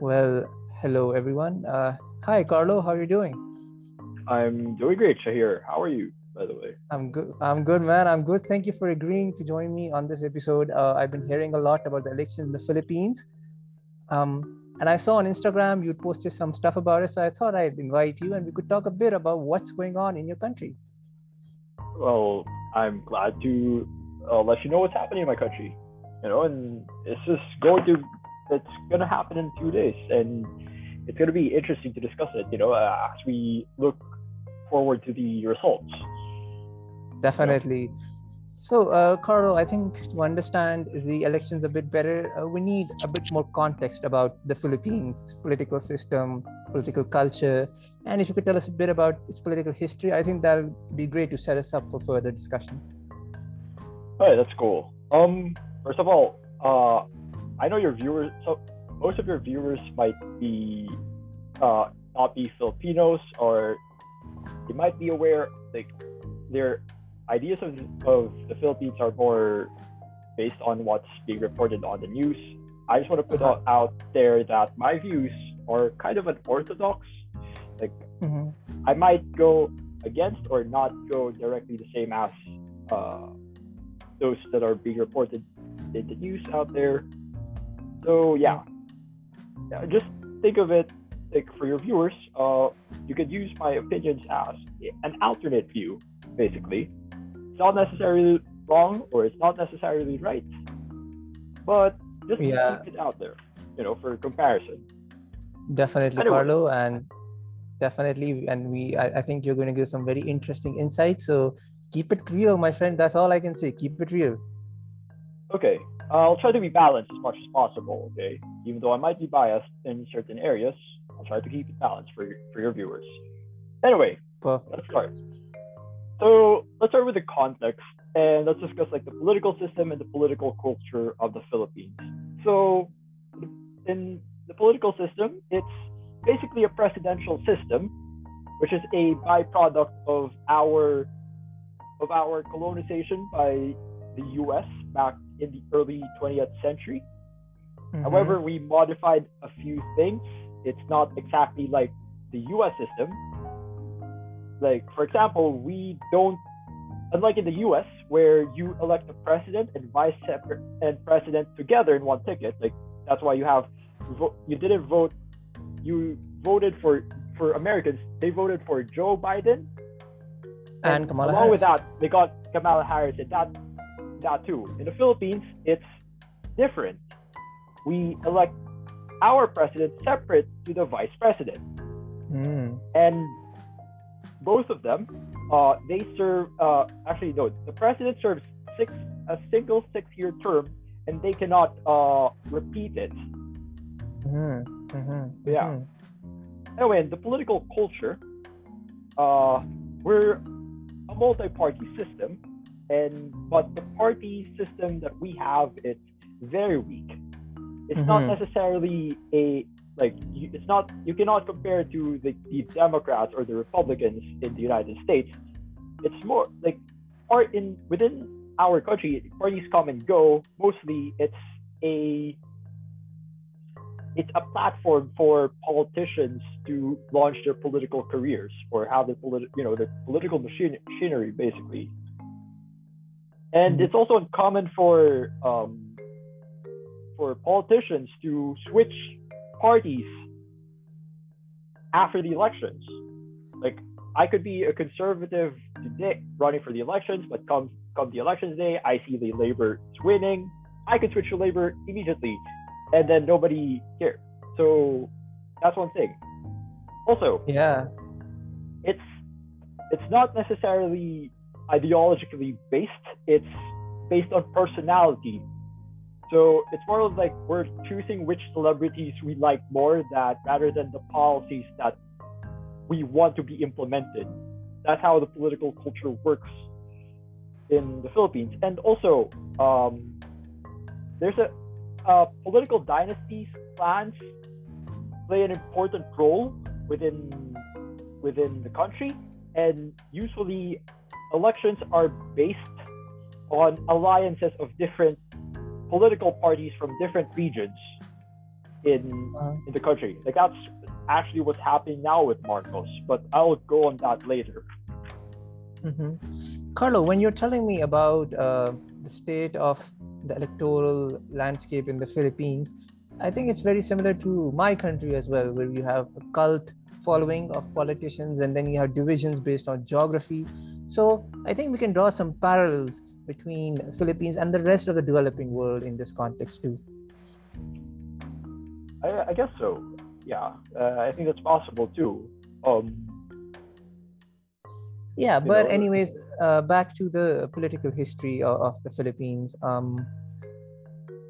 Well, hello everyone. Uh, hi, Carlo. How are you doing? I'm doing great, Shahir. How are you, by the way? I'm good. I'm good, man. I'm good. Thank you for agreeing to join me on this episode. Uh, I've been hearing a lot about the elections in the Philippines, um, and I saw on Instagram you posted some stuff about it. So I thought I'd invite you, and we could talk a bit about what's going on in your country. Well, I'm glad to uh, let you know what's happening in my country. You know, and it's just going to it's going to happen in two days, and it's going to be interesting to discuss it. You know, uh, as we look forward to the results. Definitely. So, uh, Carlo, I think to understand the elections a bit better, uh, we need a bit more context about the Philippines political system, political culture, and if you could tell us a bit about its political history, I think that'll be great to set us up for further discussion. All right, that's cool. Um, first of all, uh, I know your viewers. So most of your viewers might be uh, not be Filipinos, or they might be aware like their ideas of, of the Philippines are more based on what's being reported on the news. I just want to put uh-huh. out, there that my views are kind of unorthodox. Like mm-hmm. I might go against or not go directly the same as uh, those that are being reported in the news out there. So yeah, yeah just think of it like for your viewers. Uh, you could use my opinions as an alternate view, basically. It's not necessarily wrong or it's not necessarily right, but just yeah. keep it out there, you know, for comparison. Definitely, anyway. Carlo, and definitely, and we. I, I think you're going to give some very interesting insights. So keep it real, my friend. That's all I can say. Keep it real. Okay, I'll try to be balanced as much as possible. Okay, even though I might be biased in certain areas, I'll try to keep it balanced for your, for your viewers. Anyway, Perfect. let's start. So let's start with the context, and let's discuss like the political system and the political culture of the Philippines. So, in the political system, it's basically a presidential system, which is a byproduct of our of our colonization by the U.S. back in the early 20th century. Mm-hmm. However, we modified a few things. It's not exactly like the US system. Like, for example, we don't, unlike in the US, where you elect a president and vice and president together in one ticket. Like, that's why you have, you didn't vote, you voted for, for Americans, they voted for Joe Biden. And, and Kamala along Harris. with that, they got Kamala Harris, and that that too. In the Philippines, it's different. We elect our president separate to the vice president. Mm. And both of them, uh, they serve, uh, actually, no, the president serves six a single six year term and they cannot uh, repeat it. Mm-hmm. Mm-hmm. Yeah. Mm-hmm. Anyway, the political culture, uh, we're a multi party system and but the party system that we have it's very weak. It's mm-hmm. not necessarily a like you, it's not you cannot compare to the, the democrats or the republicans in the united states. It's more like part in within our country parties come and go. Mostly it's a it's a platform for politicians to launch their political careers or have the politi- you know the political machine- machinery basically and mm-hmm. it's also uncommon for um, for politicians to switch parties after the elections. Like I could be a conservative today running for the elections, but come come the elections day, I see the Labor is winning. I could switch to Labor immediately, and then nobody cares. So that's one thing. Also, yeah, it's it's not necessarily ideologically based. It's based on personality. So it's more of like we're choosing which celebrities we like more that rather than the policies that we want to be implemented. That's how the political culture works in the Philippines. And also, um, there's a uh, political dynasties, clans play an important role within within the country, and usually elections are based on alliances of different political parties from different regions. in uh-huh. in the country. Like that's actually what's happening now with Marcos. But I'll go on that later. Mm-hmm. Carlo, when you're telling me about uh, the state of the electoral landscape in the Philippines, I think it's very similar to my country as well, where you have a cult following of politicians and then you have divisions based on geography. So I think we can draw some parallels between Philippines and the rest of the developing world in this context too. I, I guess so. Yeah, uh, I think that's possible too. Um, yeah, but know, anyways, uh, back to the political history of, of the Philippines. Um,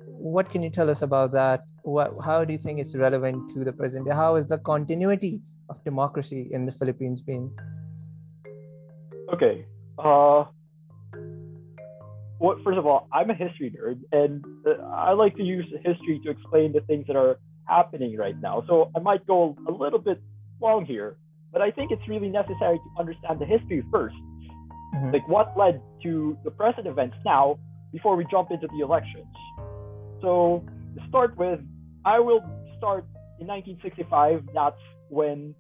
what can you tell us about that? What, how do you think it's relevant to the present? How is the continuity of democracy in the Philippines been? Okay. Uh, what first of all, I'm a history nerd, and uh, I like to use history to explain the things that are happening right now. So I might go a little bit long here, but I think it's really necessary to understand the history 1st mm-hmm. like what led to the present events now before we jump into the elections. So to start with, I will start in 1965. That's when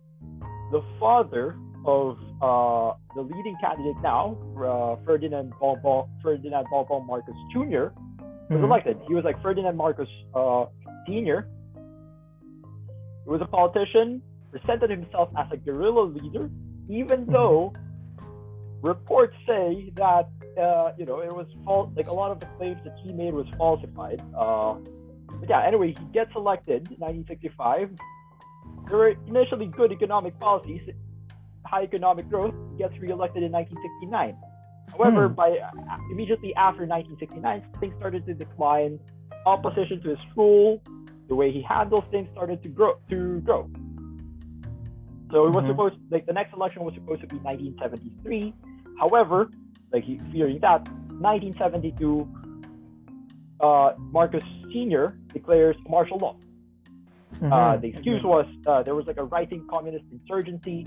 the father of uh, the leading candidate now, uh, Ferdinand Bongbong, Ferdinand Marcos Jr., was mm-hmm. elected. He was like Ferdinand Marcos uh, Sr. He was a politician, presented himself as a guerrilla leader, even mm-hmm. though reports say that uh, you know it was false. Like a lot of the claims that he made was falsified. Uh, but yeah, anyway, he gets elected in 1965. There were initially good economic policies, high economic growth. Gets reelected in 1969. However, hmm. by uh, immediately after 1969, things started to decline. Opposition to his rule, the way he handles things started to grow. To grow. So it was mm-hmm. supposed like the next election was supposed to be 1973. However, like he, fearing that 1972, uh, Marcos Sr. declares martial law. Mm-hmm. Uh, the excuse was uh, there was like a rising communist insurgency,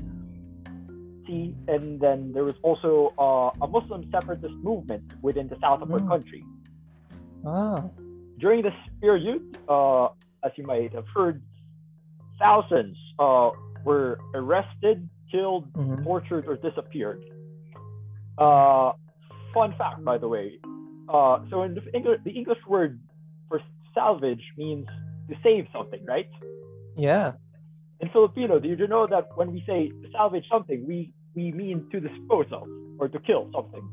see, and then there was also uh, a Muslim separatist movement within the south of mm. our country. Ah. During this period, uh, as you might have heard, thousands uh, were arrested, killed, mm-hmm. tortured, or disappeared. Uh, fun fact, by the way. Uh, so in the English, the English word for salvage means to save something, right? Yeah. In Filipino, do you know that when we say salvage something, we we mean to dispose of or to kill something?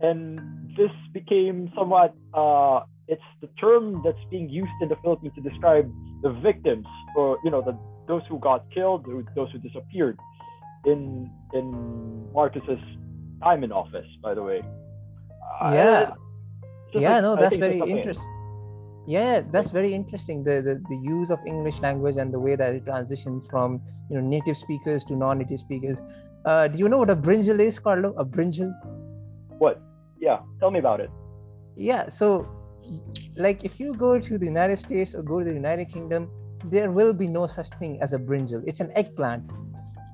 And this became somewhat uh, it's the term that's being used in the Philippines to describe the victims or you know the those who got killed, those who disappeared in in Marcos's time in office. By the way. Yeah. Uh, yeah. Like, no, that's very interesting. Yeah, that's very interesting. The, the the use of English language and the way that it transitions from you know native speakers to non-native speakers. Uh, do you know what a brinjal is, Carlo? A brinjal? What? Yeah, tell me about it. Yeah, so like if you go to the United States or go to the United Kingdom, there will be no such thing as a brinjal. It's an eggplant.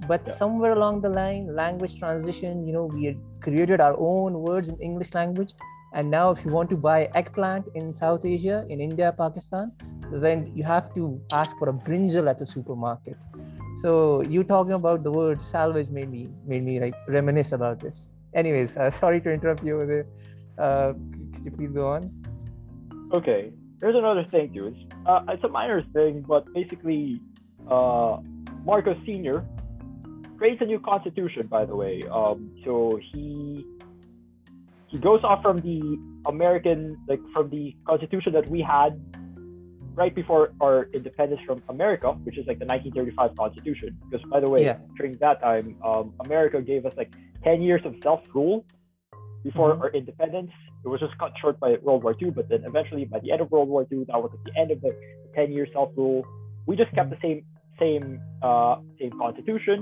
But yeah. somewhere along the line, language transition, you know, we created our own words in English language. And now, if you want to buy eggplant in South Asia, in India, Pakistan, then you have to ask for a brinjal at the supermarket. So you talking about the word salvage made me made me like reminisce about this. Anyways, uh, sorry to interrupt you. With uh, could you please go on? Okay, here's another thing. It's uh, it's a minor thing, but basically, uh, Marcos Senior creates a new constitution. By the way, um, so he he goes off from the American, like from the constitution that we had right before our independence from America, which is like the 1935 Constitution. Because by the way, yeah. during that time, um, America gave us like 10 years of self-rule before mm-hmm. our independence. It was just cut short by World War II, but then eventually by the end of World War II, that was at the end of the 10 year self rule. We just kept the same same uh, same constitution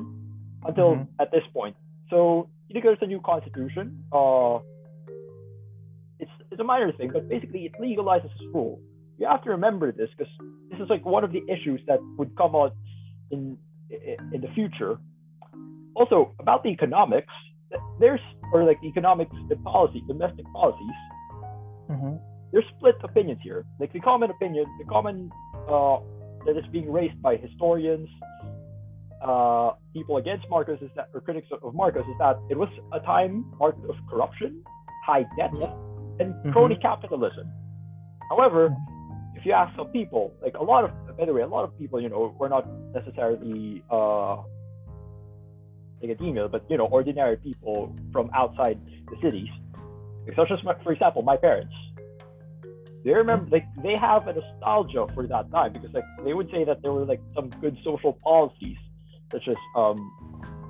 until mm-hmm. at this point. So you think there's a new constitution. Uh, it's a minor thing, but basically it legalizes rule. You have to remember this because this is like one of the issues that would come out in in the future. Also about the economics, there's or like the economics and policy, domestic policies. Mm-hmm. there's split opinions here. Like the common opinion, the common uh, that is being raised by historians, uh, people against Marcos is that, or critics of Marcos is that it was a time marked of corruption, high debt, and mm-hmm. crony capitalism. However, if you ask some people, like a lot of, by the way, a lot of people, you know, we're not necessarily uh, academia, but you know, ordinary people from outside the cities, such as, my, for example, my parents. They remember, like, they have a nostalgia for that time because, like, they would say that there were like some good social policies, such as um,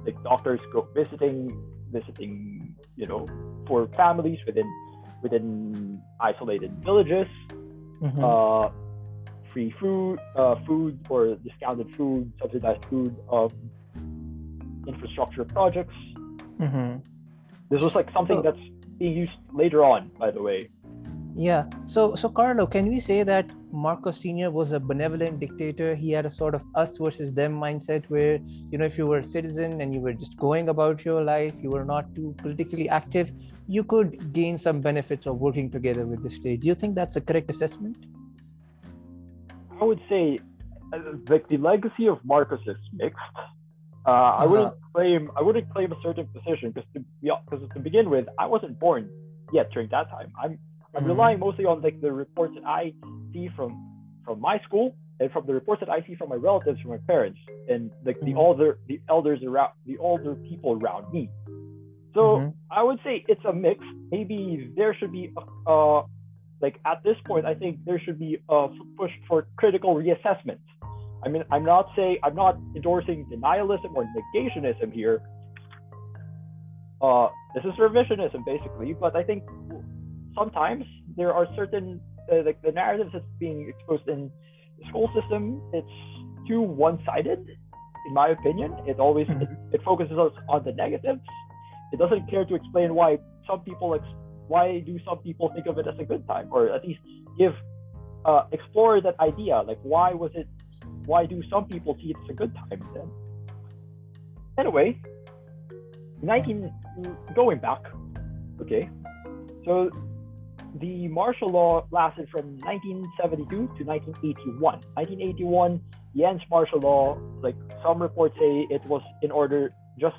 like doctors go visiting, visiting, you know, for families within within isolated villages, mm-hmm. uh, free food, uh, food or discounted food, subsidized food, um, infrastructure projects. Mm-hmm. This was like something so, that's being used later on, by the way. Yeah. So, so Carlo, can we say that Marcos Senior was a benevolent dictator? He had a sort of us versus them mindset, where you know, if you were a citizen and you were just going about your life, you were not too politically active, you could gain some benefits of working together with the state. Do you think that's a correct assessment? I would say, uh, like the legacy of Marcos is mixed. Uh, uh-huh. I wouldn't claim I wouldn't claim a certain position because to because to begin with, I wasn't born yet during that time. I'm I'm mm-hmm. relying mostly on like the reports that I see from from my school and from the reports that I see from my relatives, from my parents, and like mm-hmm. the older the elders around the older people around me. So mm-hmm. I would say it's a mix. Maybe there should be a, uh, like at this point, I think there should be a push for critical reassessment. I mean, I'm not saying I'm not endorsing denialism or negationism here. Uh, this is revisionism basically, but I think sometimes there are certain uh, like the narratives that's being exposed in the school system. It's too one-sided, in my opinion. It always mm-hmm. it, it, focuses on the negatives. It doesn't care to explain why some people ex- why do some people think of it as a good time, or at least give uh, explore that idea. Like why was it? Why do some people see it as a good time then? Anyway, 19 going back. Okay, so the martial law lasted from 1972 to 1981. 1981, the ends martial law, like some reports say, it was in order just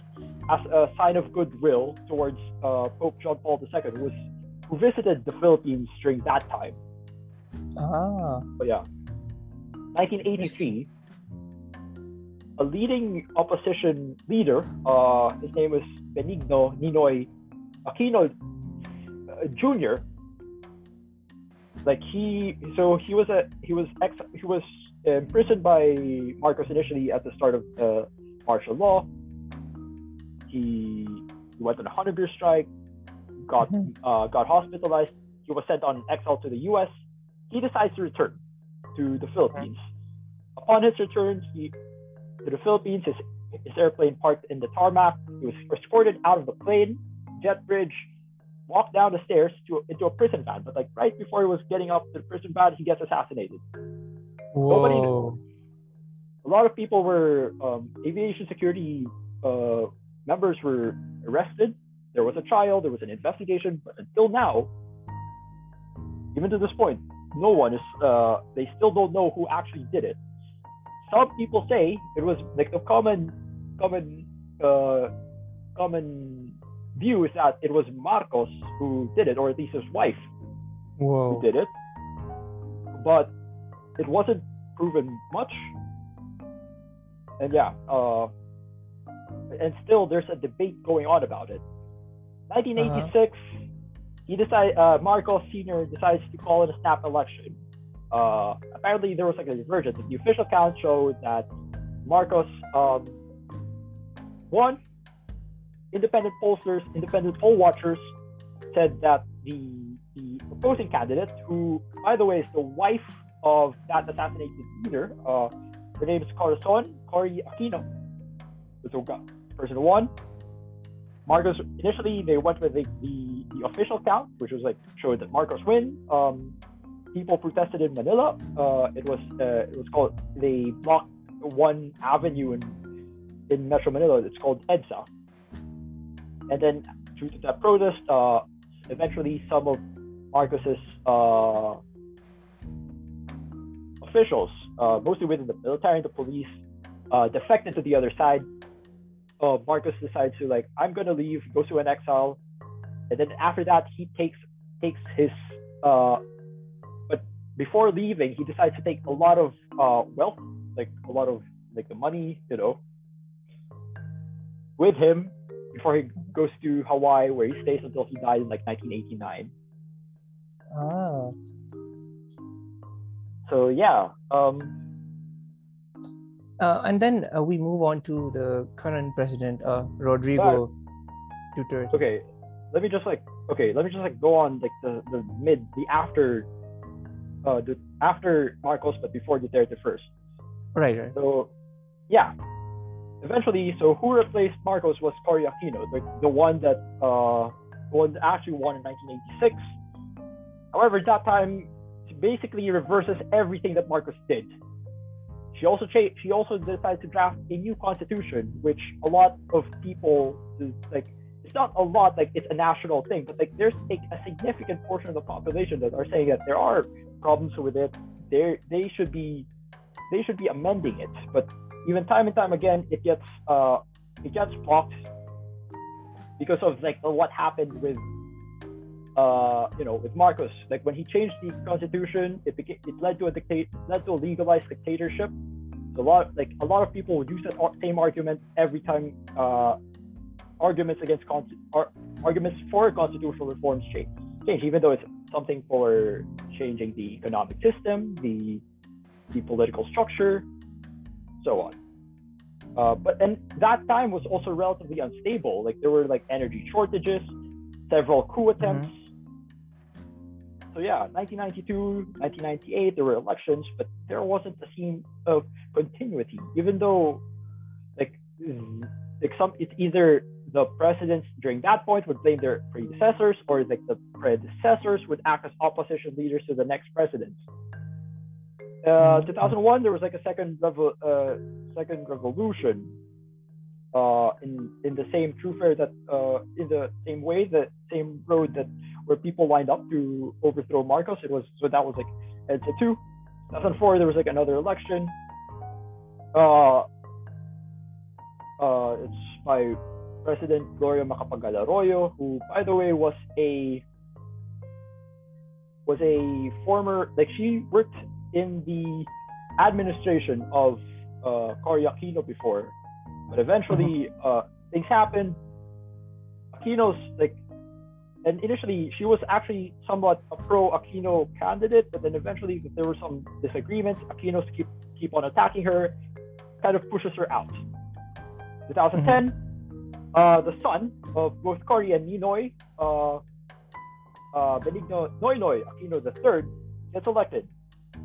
as a sign of goodwill towards uh, Pope John Paul II, who was who visited the Philippines during that time. Ah. But yeah, 1983, a leading opposition leader, uh, his name was Benigno Ninoy Aquino uh, Jr., like he so he was a he was ex he was imprisoned by Marcos initially at the start of the martial law. He, he went on a hundred year strike, got mm-hmm. uh, got hospitalized. He was sent on exile to the U.S. He decides to return to the Philippines. Upon his return, he to the Philippines, his, his airplane parked in the tarmac. He was escorted out of the plane, jet bridge, walked down the stairs to into a prison van. But like right before he was getting up to the prison van, he gets assassinated. Whoa. Nobody. A lot of people were um, aviation security uh, members were arrested. There was a trial. There was an investigation. But until now, even to this point, no one is. Uh, they still don't know who actually did it. Some people say it was like the common, common, uh, common view is that it was Marcos who did it, or at least his wife Whoa. who did it. But it wasn't proven much. And yeah, uh, and still there's a debate going on about it. 1986, uh-huh. he decided uh, Marcos Senior decides to call it a snap election. Uh, apparently, there was like a divergence. The official count showed that Marcos um, won independent pollsters, independent poll watchers said that the, the opposing candidate, who, by the way, is the wife of that assassinated leader, uh, her name is Corazon Cory Aquino, the person one. Marcos initially they went with the, the, the, official count, which was like showed that Marcos win. Um, people protested in Manila. Uh, it was uh, it was called they blocked one avenue in in Metro Manila. It's called EDSA, and then to that protest, uh, eventually some of Marcos's uh, officials, uh, mostly within the military and the police, uh, defected to the other side. Uh, Marcos decides to like, I'm gonna leave, goes to an exile, and then after that he takes takes his. Uh, but before leaving, he decides to take a lot of wealth, like a lot of like the money, you know, with him before he goes to Hawaii, where he stays until he died in like 1989. Ah. So yeah. Um, uh, and then uh, we move on to the current president, uh, Rodrigo Duterte. Okay, let me just like okay, let me just like go on like the the mid the after uh the after Marcos but before Duterte first. Right, right. So yeah, eventually, so who replaced Marcos was Cory Aquino, the, the one that uh, actually won in 1986. However, at that time, basically reverses everything that Marcos did. She also cha- she also decided to draft a new constitution, which a lot of people like. It's not a lot like it's a national thing, but like there's a, a significant portion of the population that are saying that there are problems with it. They they should be they should be amending it, but even time and time again, it gets uh, it gets blocked because of like what happened with uh, you know with Marcos. Like when he changed the constitution, it became it led to a dictate led to a legalized dictatorship. So a lot like a lot of people would use that same argument every time uh, arguments against con- ar- arguments for constitutional reforms change. Change, even though it's something for changing the economic system, the the political structure, so on. Uh, but and that time was also relatively unstable. Like there were like energy shortages, several coup mm-hmm. attempts. Mm-hmm. So yeah, 1992, 1998, there were elections, but there wasn't a scene of continuity. Even though, like, like some, it's either the presidents during that point would blame their predecessors, or like the predecessors would act as opposition leaders to the next presidents. Uh, 2001, there was like a second level, uh, second revolution. Uh, in in the same true fair that uh, in the same way, the same road that where people lined up to overthrow Marcos. It was so that was like EDSA two. 2004, there was like another election. Uh, uh, it's by President Gloria Macapagal Arroyo, who, by the way, was a was a former like she worked in the administration of uh, Cory Aquino before, but eventually mm-hmm. uh, things happened. Aquino's like, and initially she was actually somewhat a pro Aquino candidate, but then eventually there were some disagreements. Aquino's keep keep on attacking her, kind of pushes her out. 2010, mm-hmm. uh, the son of both Cory and Ninoy, uh, uh, Benigno Noynoy Aquino III, gets elected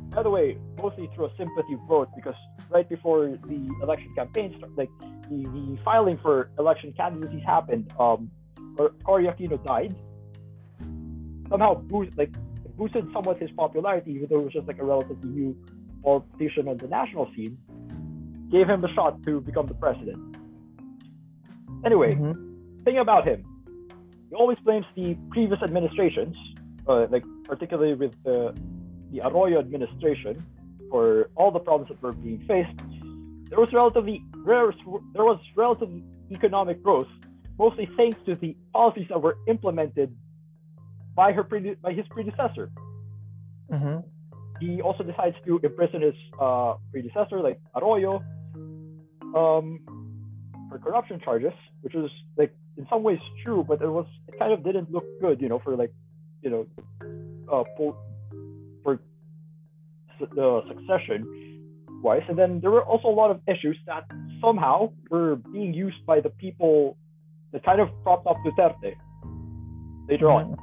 by the way, mostly through a sympathy vote because right before the election campaign started, like the, the filing for election candidacies happened, um, Cory Aquino died. Somehow boost, like boosted somewhat his popularity, even though it was just like a relatively new politician on the national scene. Gave him the shot to become the president. Anyway, mm-hmm. thing about him, he always blames the previous administrations, uh, like particularly with the the Arroyo administration for all the problems that were being faced, there was relatively rare, there was relative economic growth, mostly thanks to the policies that were implemented by her by his predecessor. Mm-hmm. He also decides to imprison his uh, predecessor, like Arroyo, um, for corruption charges, which was like in some ways true, but it was it kind of didn't look good, you know, for like you know uh, the succession wise. And then there were also a lot of issues that somehow were being used by the people that kind of propped up Duterte later on.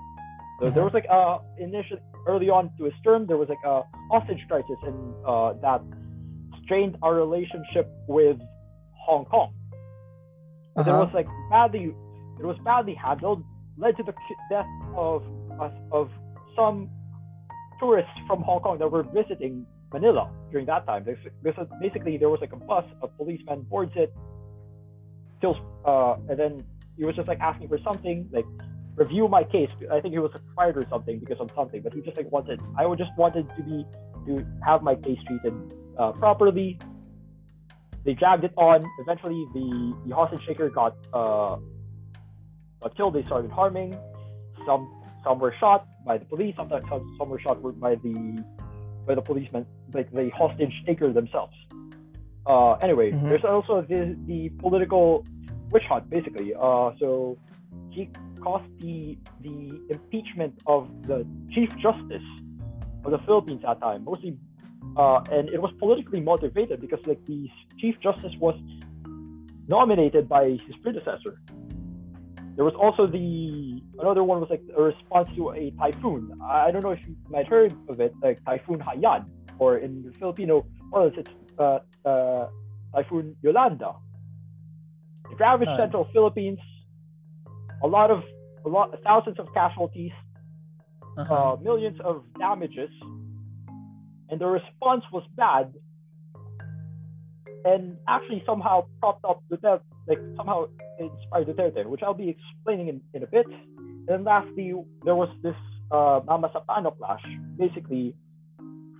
So there was like uh initial early on to his term, there was like a hostage crisis and uh, that strained our relationship with Hong Kong. Uh-huh. It was like badly it was badly handled, led to the death of of some tourists from Hong Kong that were visiting Manila during that time. Because basically there was like a bus, a policeman boards it, kills, uh, and then he was just like asking for something, like review my case. I think he was fired or something because of something, but he just like wanted. I just wanted to be to have my case treated uh, properly. They dragged it on. Eventually, the, the hostage taker got uh, got killed. They started harming. Some some were shot by the police. Sometimes some, some were shot by the by the policemen, like the hostage taker themselves. Uh, anyway, mm-hmm. there's also the, the political witch hunt, basically. Uh, so he caused the the impeachment of the chief justice of the Philippines at that time, mostly, uh, and it was politically motivated because like the chief justice was nominated by his predecessor. There was also the another one was like a response to a typhoon. I don't know if you might heard of it, like Typhoon Haiyan, or in the Filipino, well, it's uh, uh, Typhoon Yolanda. It ravaged central Philippines. A lot of a lot thousands of casualties, uh-huh. uh, millions of damages, and the response was bad. And actually, somehow propped up Duterte, like somehow inspired Duterte, which I'll be explaining in, in a bit. And then lastly, there was this uh, Mamasapano clash. Basically,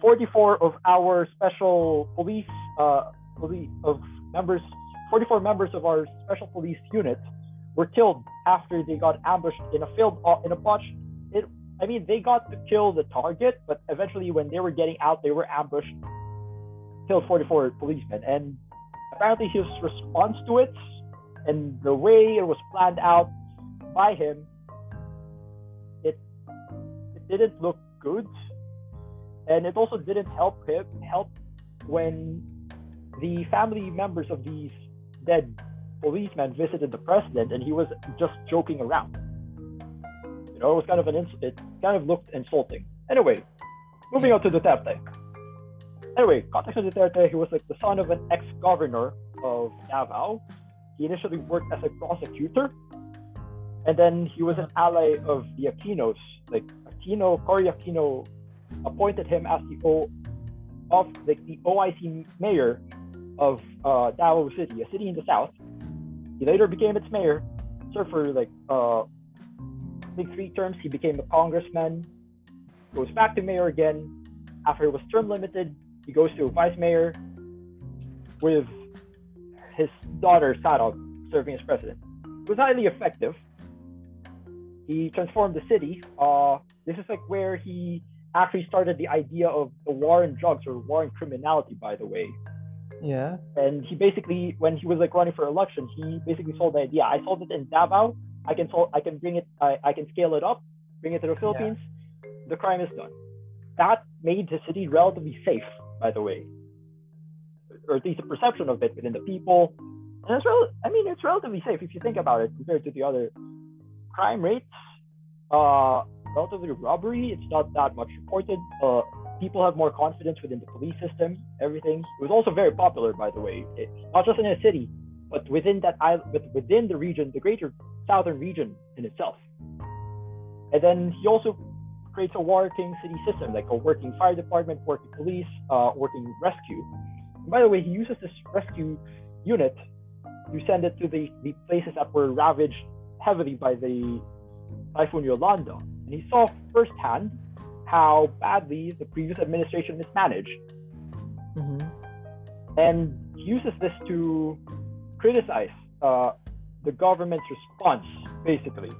44 of our special police, uh, police of members, 44 members of our special police unit were killed after they got ambushed in a field uh, in a botch. It, I mean, they got to kill the target, but eventually, when they were getting out, they were ambushed, killed 44 policemen, and apparently his response to it and the way it was planned out by him, it it didn't look good, and it also didn't help him help when the family members of these dead policemen visited the president and he was just joking around. You know, it was kind of an ins- it kind of looked insulting. Anyway, moving on to the Duterte. Anyway, context of Duterte, he was like the son of an ex-governor of Davao. He initially worked as a prosecutor, and then he was an ally of the Aquinos. Like Aquino, Cory Aquino appointed him as the O of like the OIC mayor of uh, Davao City, a city in the south. He later became its mayor, served for like uh, think three terms. He became a congressman, goes back to mayor again. After it was term limited, he goes to a vice mayor with his daughter Sara serving as president. It was highly effective. He transformed the city. Uh, this is like where he actually started the idea of the war on drugs or war on criminality, by the way. Yeah. And he basically, when he was like running for election, he basically sold the idea. I sold it in Davao. I can sold, I can bring it. I, I can scale it up, bring it to the Philippines. Yeah. The crime is done. That made the city relatively safe, by the way, or at least a perception of it within the people. And it's rel- I mean, it's relatively safe if you think about it compared to the other crime rates. Uh, relatively robbery, it's not that much reported. Uh, people have more confidence within the police system, everything. It was also very popular, by the way, it, not just in a city, but within that island, but within the region, the greater southern region in itself. And then he also creates a working city system, like a working fire department, working police, uh, working rescue. By the way, he uses this rescue unit to send it to the, the places that were ravaged heavily by the Typhoon Yolanda. And he saw firsthand how badly the previous administration mismanaged. Mm-hmm. And he uses this to criticize uh, the government's response, basically.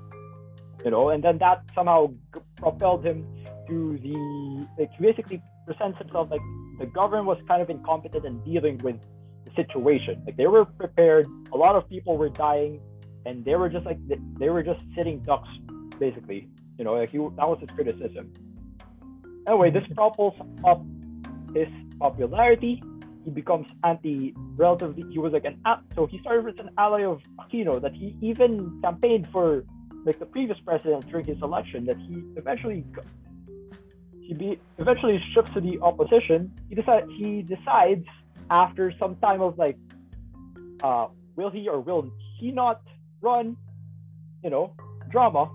You know, and then that somehow propelled him to the like he basically presents himself like the government was kind of incompetent in dealing with the situation. Like they were prepared, a lot of people were dying, and they were just like they were just sitting ducks, basically. You know, like he, that was his criticism. Anyway, this propels up his popularity. He becomes anti relatively. He was like an so he started as an ally of Aquino that he even campaigned for like the previous president during his election. That he eventually he be eventually shifts to the opposition. He decide he decides after some time of like, uh, will he or will he not run? You know, drama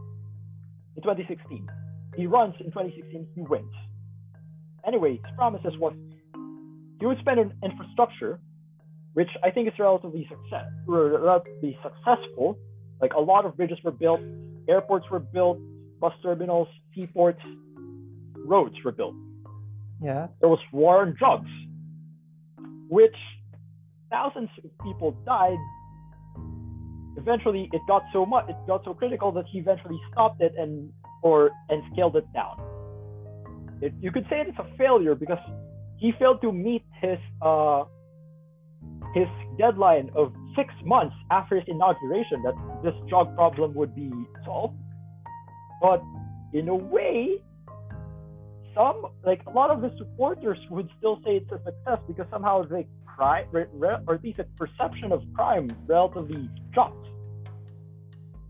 in 2016. He runs in 2016, he wins. Anyway, his promises was he would spend on infrastructure, which I think is relatively success, relatively successful. Like a lot of bridges were built, airports were built, bus terminals, seaports, roads were built. Yeah. There was war on drugs, which thousands of people died. Eventually, it got so much, it got so critical that he eventually stopped it and or and scaled it down. It, you could say it's a failure because he failed to meet his uh, his deadline of six months after his inauguration that this drug problem would be solved. But in a way, some like a lot of the supporters would still say it's a success because somehow the crime or at least the perception of crime relatively dropped.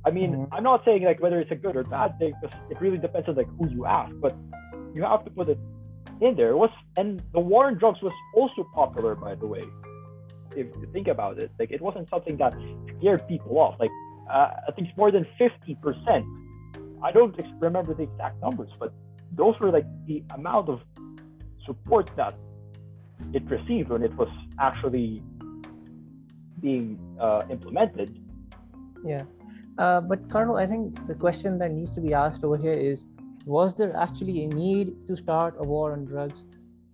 I mean, mm-hmm. I'm not saying like whether it's a good or bad thing because it really depends on like who you ask, but you have to put it in there. It was and the war on drugs was also popular, by the way. If you think about it, like it wasn't something that scared people off. Like uh, I think it's more than fifty percent. I don't remember the exact numbers, but those were like the amount of support that it received when it was actually being uh, implemented. Yeah. Uh, but Carlo, I think the question that needs to be asked over here is was there actually a need to start a war on drugs?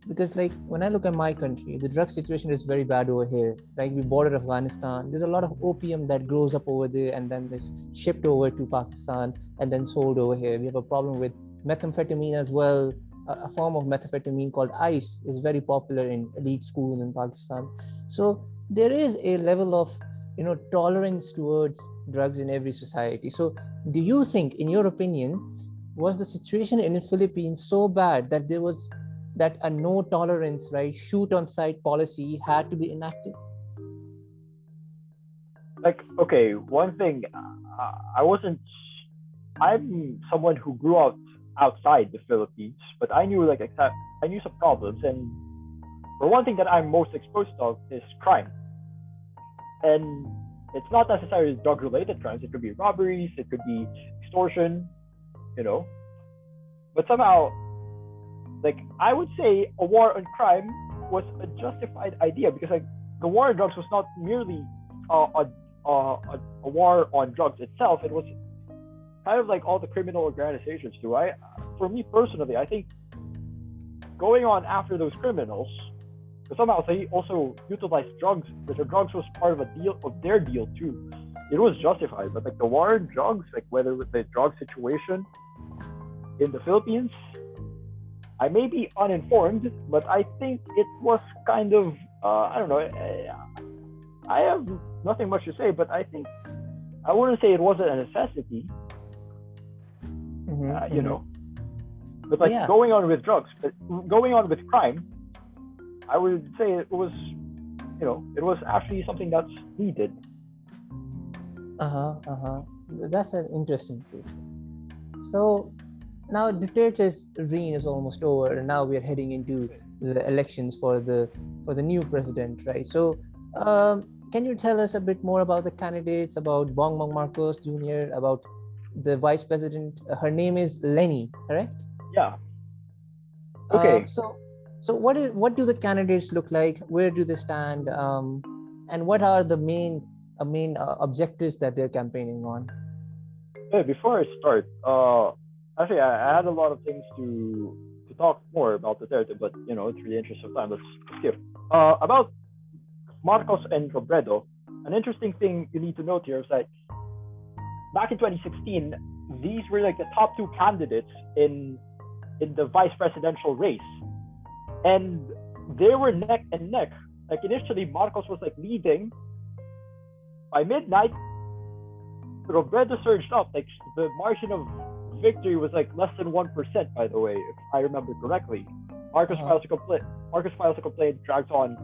Because, like, when I look at my country, the drug situation is very bad over here. Like, we border Afghanistan. There's a lot of opium that grows up over there and then is shipped over to Pakistan and then sold over here. We have a problem with methamphetamine as well. A form of methamphetamine called ice is very popular in elite schools in Pakistan. So, there is a level of you know tolerance towards drugs in every society so do you think in your opinion was the situation in the Philippines so bad that there was that a no tolerance, right, shoot on sight policy had to be enacted? Like, okay, one thing, uh, I wasn't, I'm someone who grew up outside the Philippines, but I knew like, I knew some problems. And for one thing that I'm most exposed to is crime. And it's not necessarily drug related crimes, it could be robberies, it could be extortion, you know. But somehow, like I would say, a war on crime was a justified idea because like the war on drugs was not merely uh, a, a, a war on drugs itself. It was kind of like all the criminal organizations do. I, for me personally, I think going on after those criminals, somehow they also utilized drugs. Because the drugs was part of a deal of their deal too. It was justified, but like the war on drugs, like whether with the drug situation in the Philippines. I may be uninformed, but I think it was kind of uh, I don't know. I have nothing much to say, but I think I wouldn't say it wasn't a necessity. Mm-hmm, uh, you mm-hmm. know, but like yeah. going on with drugs, but going on with crime, I would say it was, you know, it was actually something that's needed. Uh huh. Uh huh. That's an interesting thing. So now Duterte's reign is almost over, and now we are heading into the elections for the for the new president, right? So, um, can you tell us a bit more about the candidates, about Bongbong Marcos Jr., about the vice president? Uh, her name is Leni, correct? Yeah. Okay. Uh, so, so what is what do the candidates look like? Where do they stand? Um, and what are the main uh, main uh, objectives that they're campaigning on? Hey, before I start, uh, actually, I, I, had a lot of things to to talk more about the territory but you know, it's really interest of time. Let's skip. Uh, about Marcos and Robredo, an interesting thing you need to note here is that back in 2016, these were like the top two candidates in in the vice presidential race, and they were neck and neck. Like initially, Marcos was like leading. By midnight, Robredo surged up. Like the margin of victory was like less than one percent, by the way, if I remember correctly. Marcos uh-huh. files a complaint. Marcos files a complaint, drags on.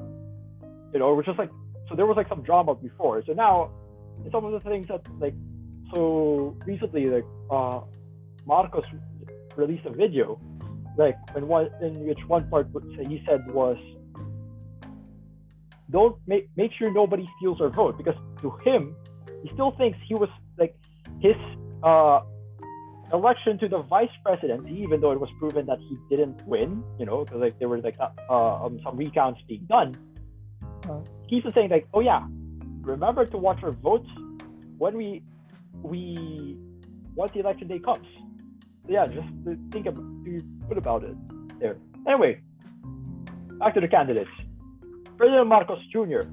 You know, it was just like so. There was like some drama before. So now, some of the things that like so recently, like uh, Marcos released a video, like in one in which one part he said was, "Don't make make sure nobody steals our vote," because to him, he still thinks he was like his uh election to the vice presidency, even though it was proven that he didn't win, you know, because like there were like uh, uh, um, some recounts being done. Uh, he's saying like, oh yeah, remember to watch our votes when we we once the election day comes. Yeah, just to think about to put about it there. Anyway, back to the candidates. Ferdinand Marcos Jr.,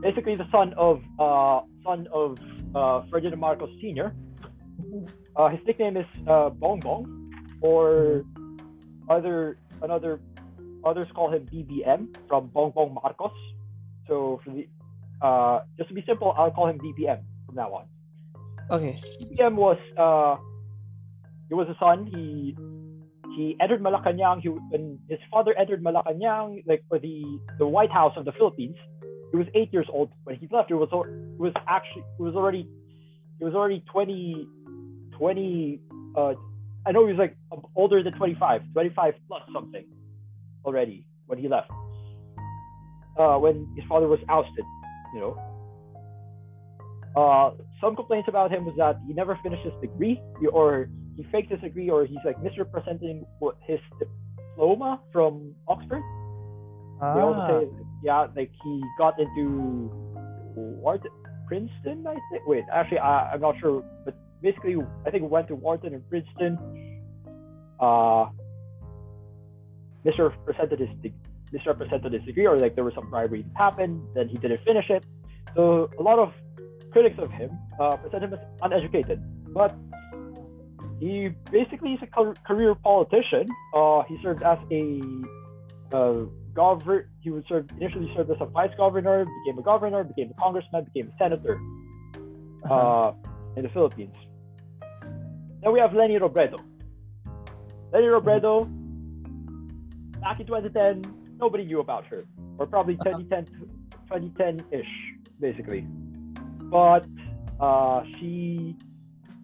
basically the son of uh, son of uh, Ferdinand Marcos Sr. Uh, his nickname is uh, Bong Bong, or other another others call him BBM from Bong Bong Marcos. So for the uh, just to be simple, I'll call him BBM from now on. Okay. BBM was uh, he was a son. He he entered Malacanang. He when his father entered Malacanang, like for the the White House of the Philippines. He was eight years old when he left. It was it was actually it was already it was already 20, 20 uh, I know he was like older than 25, 25 plus something already when he left. Uh, when his father was ousted, you know. Uh, some complaints about him was that he never finished his degree, or he faked his degree, or he's like misrepresenting his diploma from Oxford. Ah. They also say, yeah, like he got into Wharton, Princeton, I think. Wait, actually, I, I'm not sure, but basically, I think he went to Wharton and Princeton. Uh, misrepresented his misrepresented his degree, or like there was some bribery that happened, then he didn't finish it. So a lot of critics of him uh, present him as uneducated, but he basically is a career politician. Uh, he served as a uh, governor. He was served initially served as a vice governor, became a governor, became a congressman, became a senator uh-huh. uh, in the Philippines. Then we have Leni Robredo. Leni Robredo, back in 2010, nobody knew about her, or probably 2010, 2010-ish, basically. But uh, she,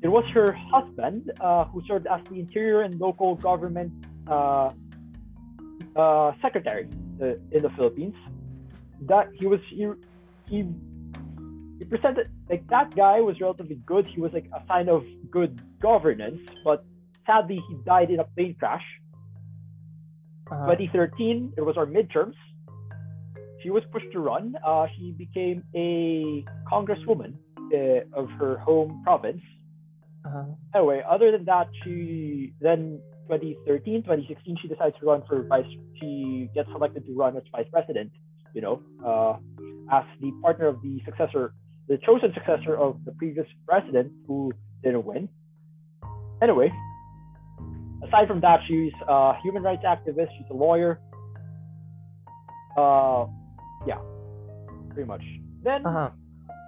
it was her husband uh, who served as the Interior and Local Government uh, uh secretary uh, in the Philippines. That he was he, he he presented like that guy was relatively good. He was like a sign of good governance, but sadly he died in a plane crash. Uh-huh. 2013, it was our midterms. She was pushed to run. Uh, she became a congresswoman uh, of her home province. Uh-huh. Anyway, other than that, she then 2013, 2016, she decides to run for vice. She gets selected to run as vice president. You know, uh, as the partner of the successor the chosen successor of the previous president who didn't win. Anyway, aside from that, she's a human rights activist, she's a lawyer. Uh, yeah, pretty much. Then uh-huh.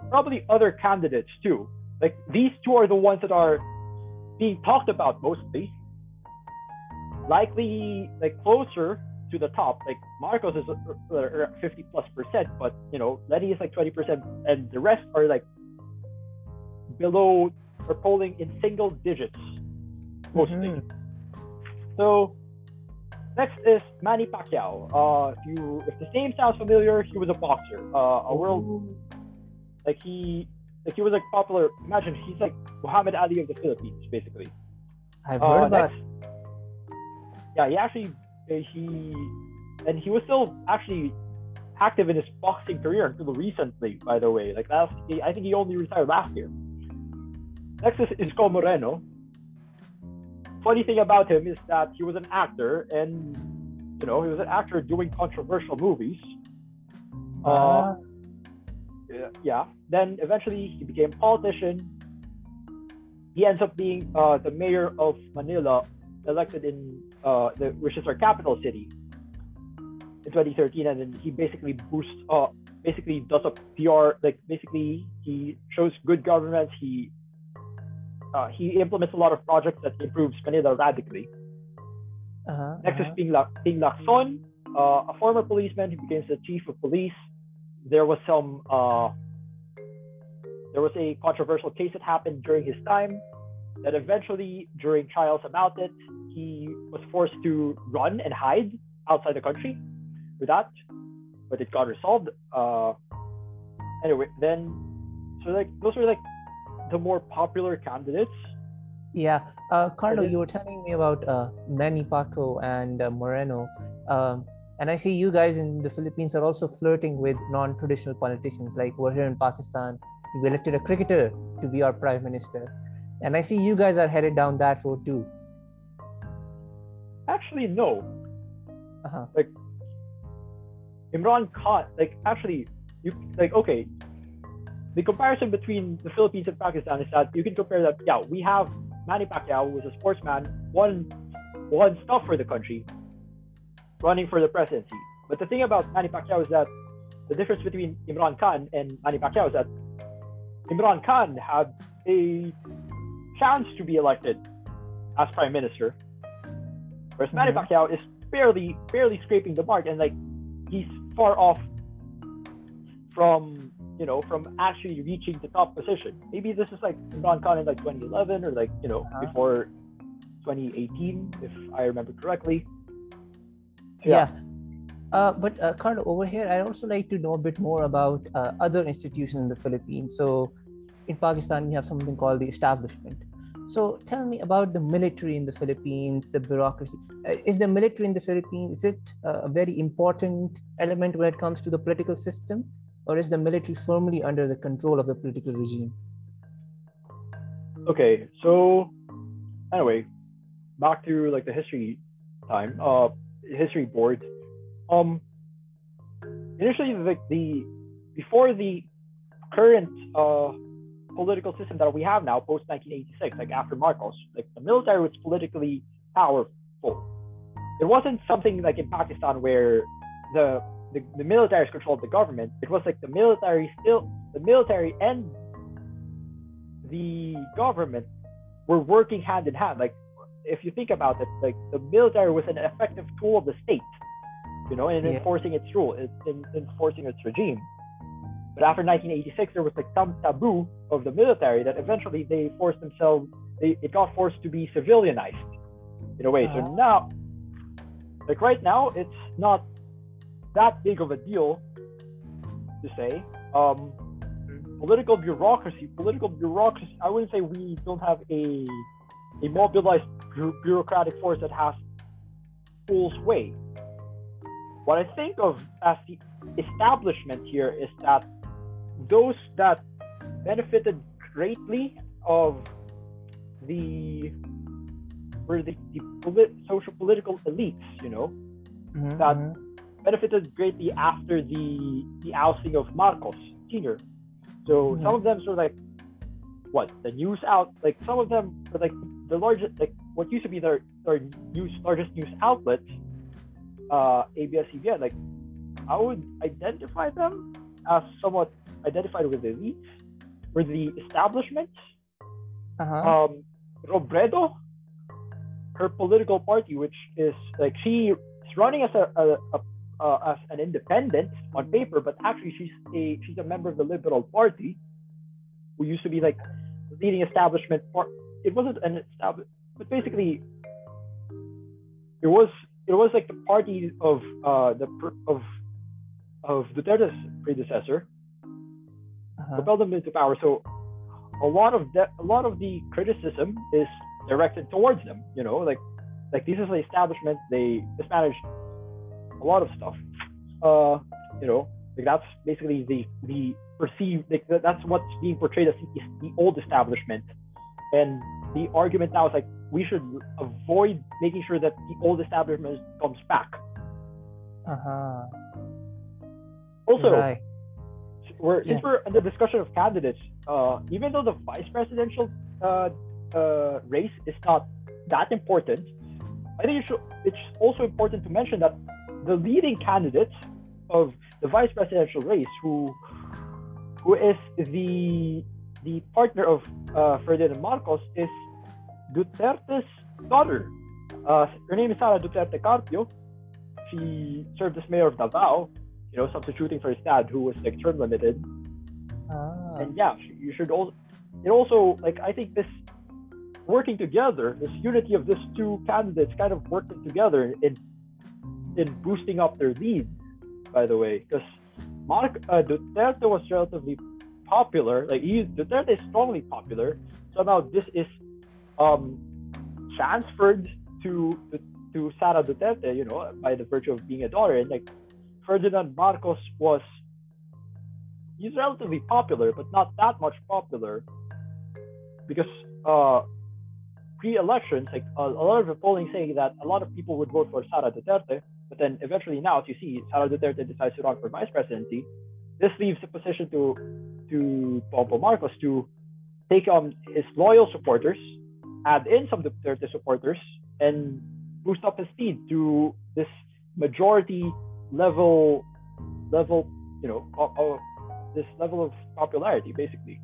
probably other candidates too. Like these two are the ones that are being talked about mostly. Likely, like closer to the top. Like Marcos is uh, uh, 50 plus percent, but you know Leni is like 20 percent, and the rest are like below or polling in single digits mostly. Mm-hmm. So next is Manny Pacquiao. Uh, if you if the name sounds familiar, he was a boxer, uh, a world like he like he was like popular. Imagine he's like Muhammad Ali of the Philippines, basically. I've heard uh, that. yeah, he actually he and he was still actually active in his boxing career until recently, by the way. Like last, I think he only retired last year. Next is Isko Moreno. Funny thing about him is that he was an actor, and you know he was an actor doing controversial movies. Uh, uh, yeah. Then eventually he became a politician. He ends up being uh, the mayor of Manila elected in uh, the which is our capital city in 2013, and then he basically boosts, uh, basically does a PR, like basically he shows good governance. He uh, he implements a lot of projects that improves Manila radically. Uh-huh, Next uh-huh. is Ping, La- Ping Lacson, uh, a former policeman who becomes the chief of police. There was some uh, there was a controversial case that happened during his time that eventually, during trials about it, he was forced to run and hide outside the country with that, but it got resolved. Uh, anyway, then, so like those were like the more popular candidates. Yeah, uh, Carlo, you were telling me about uh, Manny Pacquiao and uh, Moreno. Um, and I see you guys in the Philippines are also flirting with non-traditional politicians. Like we're here in Pakistan, we elected a cricketer to be our prime minister And I see you guys are headed down that road too. Actually, no. Uh-huh. Like Imran Khan, like actually, you like okay. The comparison between the Philippines and Pakistan is that you can compare that. Yeah, we have Manny Pacquiao, who was a sportsman, won won stuff for the country, running for the presidency. But the thing about Manny Pacquiao is that the difference between Imran Khan and Manny Pacquiao is that Imran Khan had a chance to be elected as prime minister, whereas Manny Mhm. Pacquiao is barely barely scraping the mark, and like he's far off from you know from actually reaching the top position. Maybe this is like Imran Khan in like 2011 or like you know Uh-huh. before 2018, if I remember correctly. Yeah. Uh, but uh, Carlo, over here, I'd also like to know a bit more about uh, other institutions in the Philippines. So, in Pakistan, we have something called the establishment. So, tell me about the military in the Philippines, the bureaucracy. Uh, is the military in the Philippines is it uh, a very important element when it comes to the political system, or is the military firmly under the control of the political regime? Okay, so anyway, back to like the history time, uh, history board. Um, initially, the, the before the current uh political system that we have now, post 1986, like after Marcos, like the military was politically powerful. It wasn't something like in Pakistan where the the, the military controlled the government. It was like the military still the military and the government were working hand in hand. Like if you think about it, like the military was an effective tool of the state, you know, in Yeah. enforcing its rule, in, in enforcing its regime. But after 1986, there was like some taboo of the military that eventually they forced themselves. They, it got forced to be civilianized in a way. Uh-huh. So now, like right now, it's not that big of a deal to say. Um, political bureaucracy, political bureaucracy. I wouldn't say we don't have a a mobilized bureaucratic force that has full sway. What I think of as the establishment here is that those that benefited greatly of the were the, the polit- social political elites, you know, Mhm, That- mhm. benefited greatly after the the ousting of Marcos Sr. So Mhm. some of them sort of like what the news out like some of them were like the largest like what used to be their their news largest news outlets, uh ABS-CBN, like I would identify them as somewhat identified with the elite, with the establishment. Uh-huh. Um Robredo, her political party, which is like she is running as a, a, a uh, as an independent on paper, but actually she's a she's a member of the Liberal Party, who used to be like leading establishment part. It wasn't an establishment, but basically, it was it was like the party of uh the of of Duterte's predecessor uh-huh. propelled them into power. So a lot of de- a lot of the criticism is directed towards them. You know, like like this is the establishment. They mismanaged a lot of stuff. Uh, you know, like that's basically the the perceived like that's what's being portrayed as the, the old establishment, and the argument now is like we should avoid making sure that the old establishment comes back. Uh-huh. Also, right. we're Yeah. since we're in the discussion of candidates, uh, even though the vice presidential uh, uh, race is not that important, I think it should, it's also important to mention that the leading candidate of the vice presidential race, who who is the the partner of uh, Ferdinand Marcos, is Duterte's daughter. Uh, her name is Sara Duterte Carpio. She served as mayor of Davao, you know, substituting for his dad, who was like term limited. Ah. And yeah, you should also. It also like I think this working together, this unity of these two candidates, kind of working together in in boosting up their lead. By the way, because Mark uh, Duterte was relatively popular. Like he, Duterte is strongly popular. Somehow this is um, transferred to to Sara Duterte, you know, by the virtue of being a daughter. And like Ferdinand Marcos was he's relatively popular, but not that much popular because uh, pre-elections, like a, a lot of the polling saying that a lot of people would vote for Sara Duterte, but then eventually now, as you see, Sara Duterte decides to run for vice presidency. This leaves the position to to Bongbong Marcos to take on his loyal supporters, add in some of Duterte supporters, and boost up his speed to this majority level level, you know, of, this level of popularity, basically.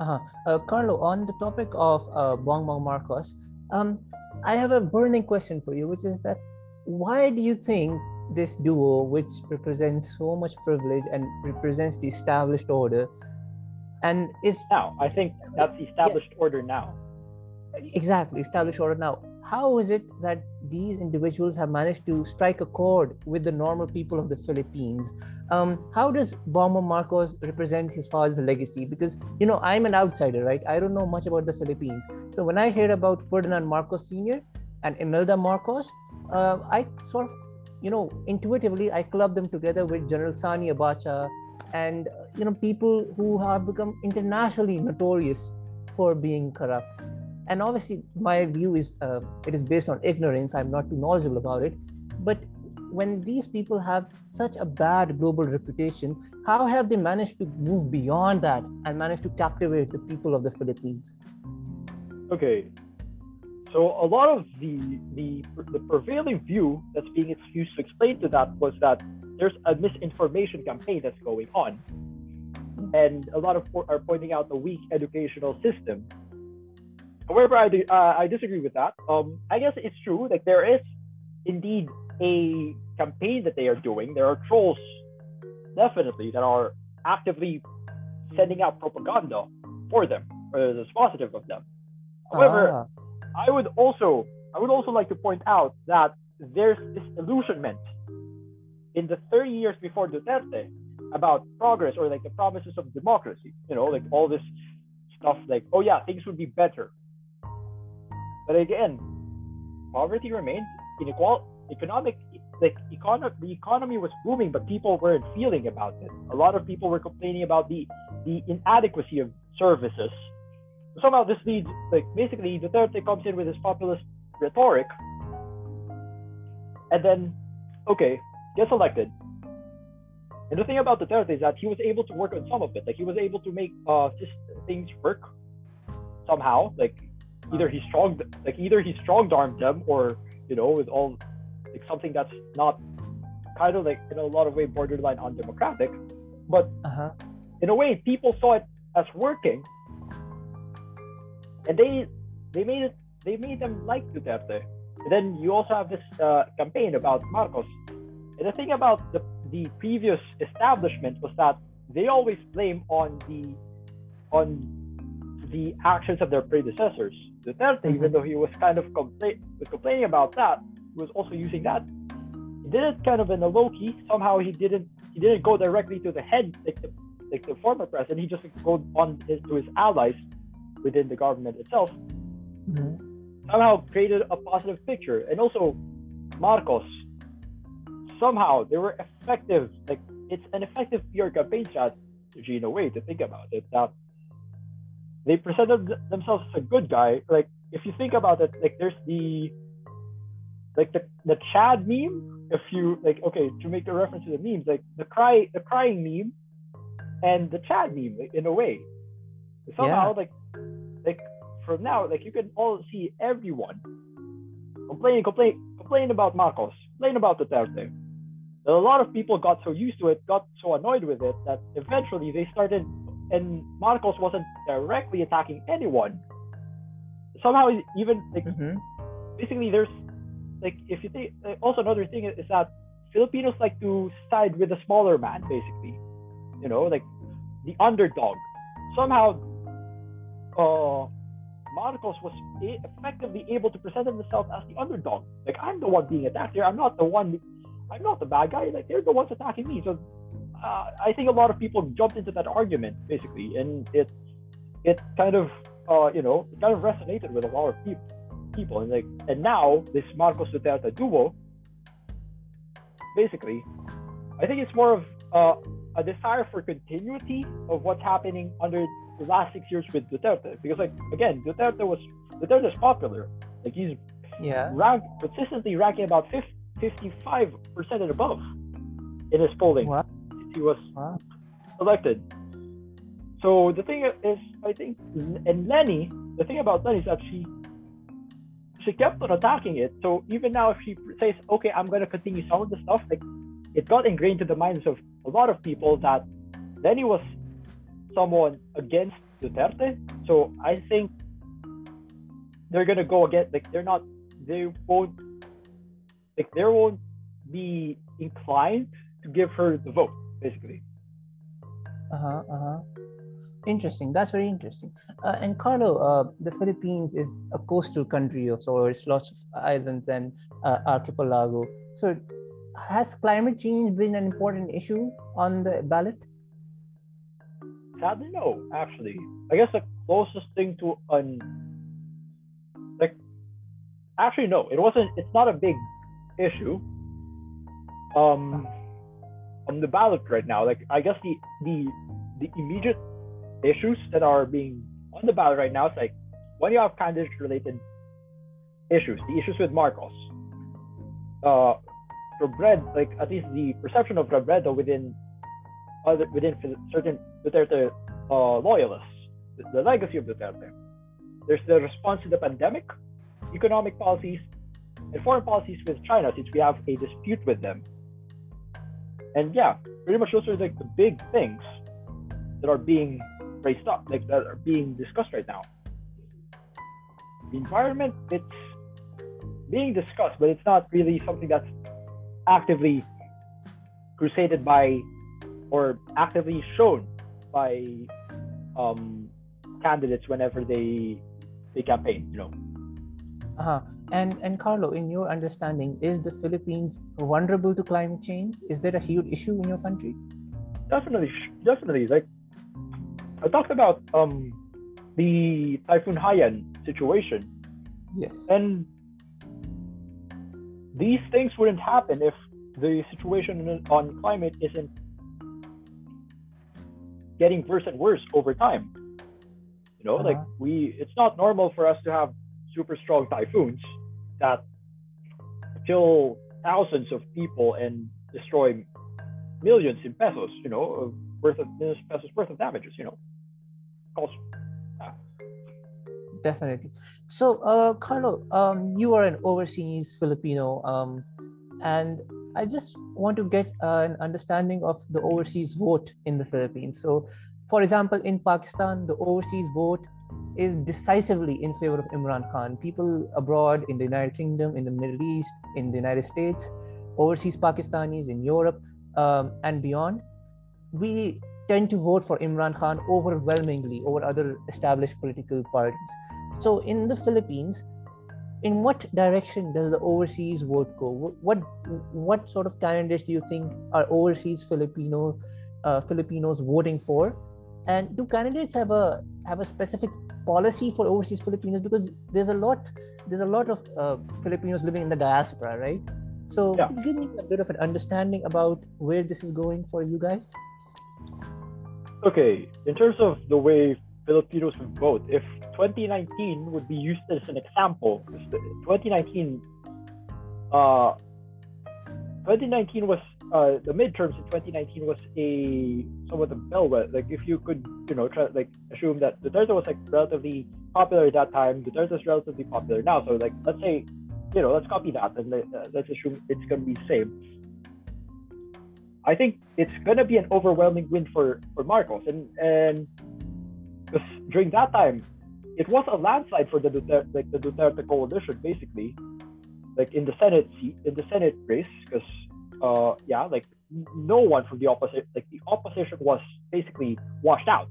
Uh-huh. Uh, Carlo, on the topic of uh, Bongbong Marcos, um, I have a burning question for you, which is that why do you think this duo, which represents so much privilege and represents the established order, and is now, I think that's established yeah, order now. Exactly, established order now how is it that these individuals have managed to strike a chord with the normal people of the Philippines? Um, how does Bongbong Marcos represent his father's legacy? Because, you know, I'm an outsider, right? I don't know much about the Philippines. So when I hear about Ferdinand Marcos Sr. and Imelda Marcos, uh, I sort of, you know, intuitively, I club them together with General Sani Abacha and, you know, people who have become internationally notorious for being corrupt. And obviously my view is uh, it is based on ignorance. I'm not too knowledgeable about it. But when these people have such a bad global reputation how have they managed to move beyond that and manage to captivate the people of the philippines? Okay. So a lot of the the, the prevailing view that's being used to explain to that was that there's a misinformation campaign that's going on and a lot of are pointing out the weak educational system However, I, do, uh, I disagree with that. Um, I guess it's true. Like there is indeed a campaign that they are doing. There are trolls, definitely, that are actively sending out propaganda for them, or that's positive of them. However, ah. I would also I would also like to point out that there's disillusionment in the 30 years before Duterte about progress or like the promises of democracy. You know, like all this stuff like, oh yeah, things would be better. But again, poverty remained, inequality, economic, like econo- the economy was booming, but people weren't feeling about it. A lot of people were complaining about the the inadequacy of services. Somehow this leads, like basically, Duterte comes in with his populist rhetoric, and then, okay, gets elected. And the thing about the Duterte is that he was able to work on some of it. Like he was able to make uh, things work somehow. Like either he strong like either he strong armed them or you know with all like something that's not kind of like in a lot of way borderline undemocratic but uh-huh. in a way people saw it as working and they they made it they made them like Duterte and then you also have this uh, campaign about Marcos and the thing about the the previous establishment was that they always blame on the on the actions of their predecessors Duterte, mm-hmm. even though he was kind of compla- was complaining about that, he was also using that. He did it kind of in a low key. Somehow he didn't he didn't go directly to the head like the like the former president. He just go on his, to his allies within the government itself. Mm-hmm. Somehow created a positive picture, and also Marcos. Somehow they were effective. Like it's an effective PR campaign strategy in a way to think about it. That they presented themselves as a good guy. Like if you think about it, like there's the like the the Chad meme. If you like, okay, to make a reference to the memes, like the cry the crying meme and the Chad meme, like, in a way. Somehow, yeah. like like from now, like you can all see everyone complaining, complain, complain about Marcos, complain about the Duterte. A lot of people got so used to it, got so annoyed with it that eventually they started and Marcos wasn't directly attacking anyone. Somehow, even like mm-hmm. basically, there's like if you think also another thing is that Filipinos like to side with the smaller man, basically. You know, like the underdog. Somehow, uh, Marcos was a- effectively able to present himself as the underdog. Like I'm the one being attacked here. I'm not the one. I'm not the bad guy. Like they're the ones attacking me. So uh, I think a lot of people jumped into that argument basically, and it it kind of uh, you know it kind of resonated with a lot of people. People and like and now this Marcos Duterte duo, basically, I think it's more of uh, a desire for continuity of what's happening under the last six years with Duterte because like again Duterte was Duterte is popular like he's yeah consistently ranking about 55 percent and above in his polling wow. he was wow. elected so the thing is I think and Leni, the thing about Leni is that she she kept on attacking it so even now if she says okay I'm going to continue some of the stuff like it got ingrained to the minds of a lot of people that Leni was someone against Duterte. So I think they're gonna go against like they're not they won't like they won't be inclined to give her the vote, basically. Uh-huh, uh-huh. Interesting. That's very interesting. Uh, and Carlo, uh, the Philippines is a coastal country of sorts, lots of islands and uh, archipelago. So, has climate change been an important issue on the ballot? Sadly, no. Actually, I guess the closest thing to an like actually no, it wasn't. It's not a big issue. Um, on the ballot right now, like I guess the the the immediate issues that are being on the ballot right now is like when you have candidate related issues, the issues with Marcos. Uh, Robredo, like at least the perception of Robredo within other within certain Duterte uh, loyalists, the, the legacy of Duterte. There's the response to the pandemic, economic policies, foreign policies with China, since we have a dispute with them. And yeah, pretty much those are like the big things that are being raised up, like that are being discussed right now. The environment, it's being discussed, but it's not really something that's actively crusaded by or actively shown by um, candidates whenever they they campaign. You know. Uh-huh. And and Carlo, in your understanding, is the Philippines vulnerable to climate change? Is there a huge issue in your country? Definitely, definitely. Like I talked about um, the Typhoon Haiyan situation. Yes. And these things wouldn't happen if the situation on climate isn't getting worse and worse over time. You know, uh-huh. like we, it's not normal for us to have super strong typhoons that kill thousands of people and destroy millions in pesos, you know, worth of millions pesos worth of damages, you know. Cost. Definitely. So, uh, Carlo, um, you are an overseas Filipino, um, and I just want to get uh, an understanding of the overseas vote in the Philippines. So, for example, in Pakistan, the overseas vote is decisively in favor of Imran Khan. People abroad in the United Kingdom, in the Middle East, in the United States, overseas Pakistanis in Europe um, and beyond, we tend to vote for Imran Khan overwhelmingly over other established political parties. So, in the Philippines, in what direction does the overseas vote go? What what sort of candidates do you think are overseas Filipino uh, Filipinos voting for? And do candidates have a have a specific policy for overseas Filipinos? Because there's a lot there's a lot of uh, Filipinos living in the diaspora, right? So yeah. give me a bit of an understanding about where this is going for you guys. Okay, in terms of the way Filipinos would vote, if 2019 would be used as an example. 2019, uh, 2019 was uh, the midterms in 2019 was a somewhat a bellwether. Like if you could, you know, try like assume that Duterte was like relatively popular at that time. Duterte is relatively popular now. So like let's say, you know, let's copy that and uh, let's assume it's gonna be the same. I think it's gonna be an overwhelming win for for Marcos and and during that time it was a landslide for the Duterte, like the Duterte coalition, basically, like in the Senate seat, in the Senate race, because uh, yeah, like no one from the opposition, like the opposition was basically washed out.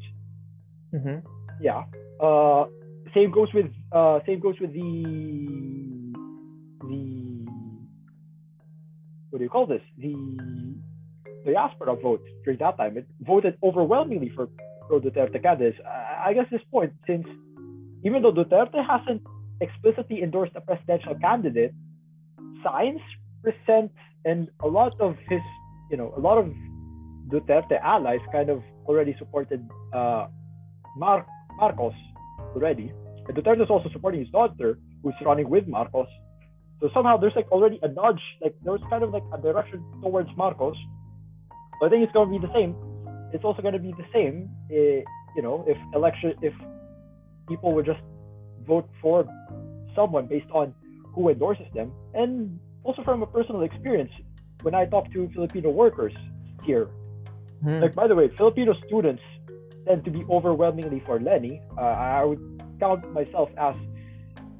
Mm-hmm. Yeah. Uh, same goes with uh, same goes with the the what do you call this? The diaspora vote during that time. It voted overwhelmingly for pro Duterte candidates. I guess this point, since even though Duterte hasn't explicitly endorsed a presidential candidate, signs present and a lot of his, you know, a lot of Duterte allies kind of already supported uh, Mar- Marcos already, and Duterte is also supporting his daughter, who's running with Marcos. So somehow there's like already a nudge, like there was kind of like a direction towards Marcos. But I think it's going to be the same. It's also going to be the same, uh, you know, if election, if people would just vote for someone based on who endorses them. And also from a personal experience, when I talk to Filipino workers here, hmm. like by the way, Filipino students tend to be overwhelmingly for Leni. Uh, I would count myself as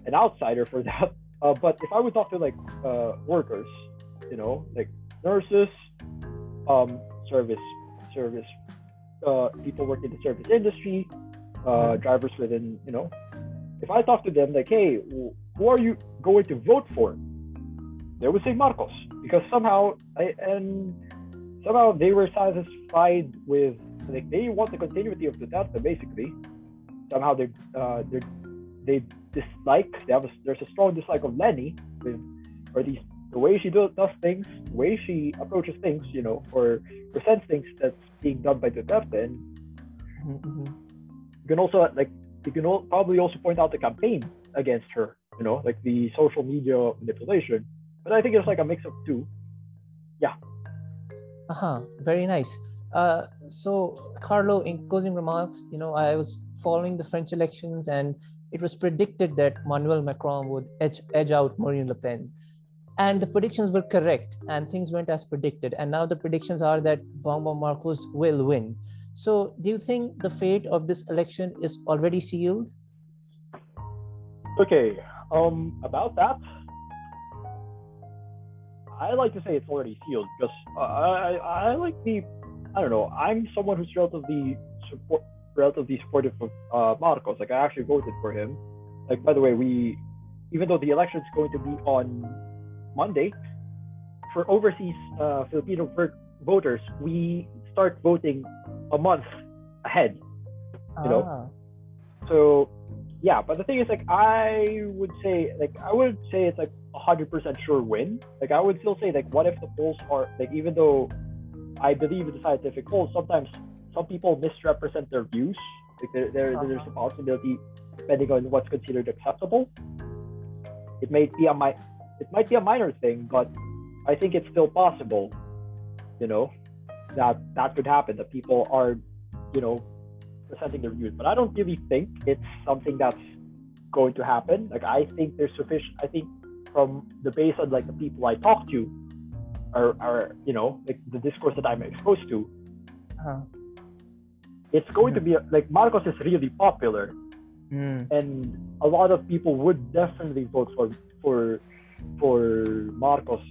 an outsider for that. Uh, but if I would talk to like uh, workers, you know, like nurses, um, service, service, uh, people working in the service industry, uh, hmm. drivers within, you know, if I talk to them like, hey, who are you going to vote for? They would say Marcos because somehow I, and somehow they were satisfied with like they want the continuity of Duterte basically. Somehow they uh, they they dislike they have a, there's a strong dislike of Leni with or these the way she do, does things, the way she approaches things, you know, or presents things that's being done by Duterte. And mm-hmm. you can also like you can probably also point out the campaign against her, you know, like the social media manipulation. But I think it's like a mix of two. Yeah. Uh huh. Very nice. Uh, so Carlo, in closing remarks, you know, I was following the French elections, and it was predicted that Emmanuel Macron would edge, edge out Marine Le Pen. And the predictions were correct, and things went as predicted. And now the predictions are that Bongbong Marcos will win. So, do you think the fate of this election is already sealed? Okay, um, about that, I like to say it's already sealed because uh, I, I like the, I don't know, I'm someone who's relatively support, relatively supportive of uh, Marcos. Like I actually voted for him. Like by the way, we, even though the election is going to be on Monday, for overseas uh, Filipino voters, we start voting a month ahead. You know, ah. so yeah. But the thing is, like, I would say, like, I would say it's like a hundred percent sure win. Like, I would still say, like, what if the polls are like, even though I believe in the scientific polls, sometimes some people misrepresent their views. Like, there, there uh-huh. there's a possibility, depending on what's considered acceptable. It may be a mi- it might be a minor thing, but I think it's still possible. You know that that could happen that people are you know presenting their views but i don't really think it's something that's going to happen like i think there's sufficient i think from the base of like the people i talk to are, are you know like the discourse that i'm exposed to uh-huh. it's going to be like marcos is really popular mm. and a lot of people would definitely vote for for for marcos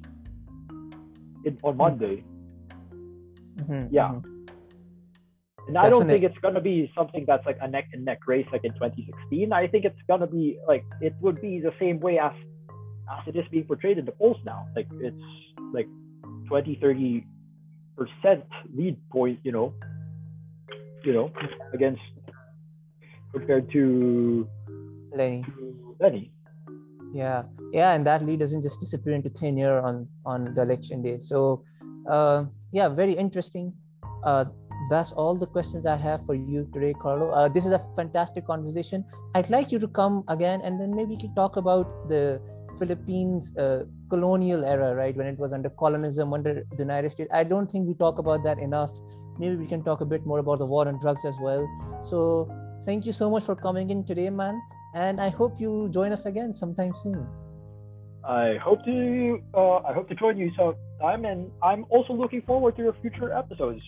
in, on hmm. monday Mm-hmm, yeah. Mm-hmm. And Definitely. I don't think it's gonna be something that's like a neck and neck race like in 2016. I think it's gonna be like it would be the same way as as it is being portrayed in the polls now. Like it's like 20, 30 percent lead point, you know, you know, against compared to Leni. To Leni. Yeah, yeah, and that lead doesn't just disappear into thin air on on the election day. So uh, yeah, very interesting. Uh, that's all the questions I have for you today, Carlo. Uh, this is a fantastic conversation. I'd like you to come again and then maybe we can talk about the Philippines uh, colonial era, right? When it was under colonism, under the United States. I don't think we talk about that enough. Maybe we can talk a bit more about the war on drugs as well. So thank you so much for coming in today, man. And I hope you join us again sometime soon. I hope to uh, I hope to join you sometime, and I'm also looking forward to your future episodes.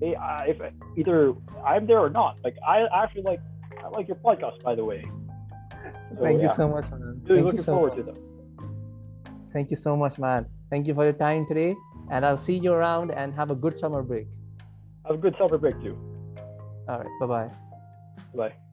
Hey, if either I'm there or not, like I actually like I like your podcast, by the way. So, Thank yeah. you so much, man. Really Thank looking so forward much. to them. Thank you so much, man. Thank you for your time today, and I'll see you around. And have a good summer break. Have a good summer break too. All right. Bye bye. Bye.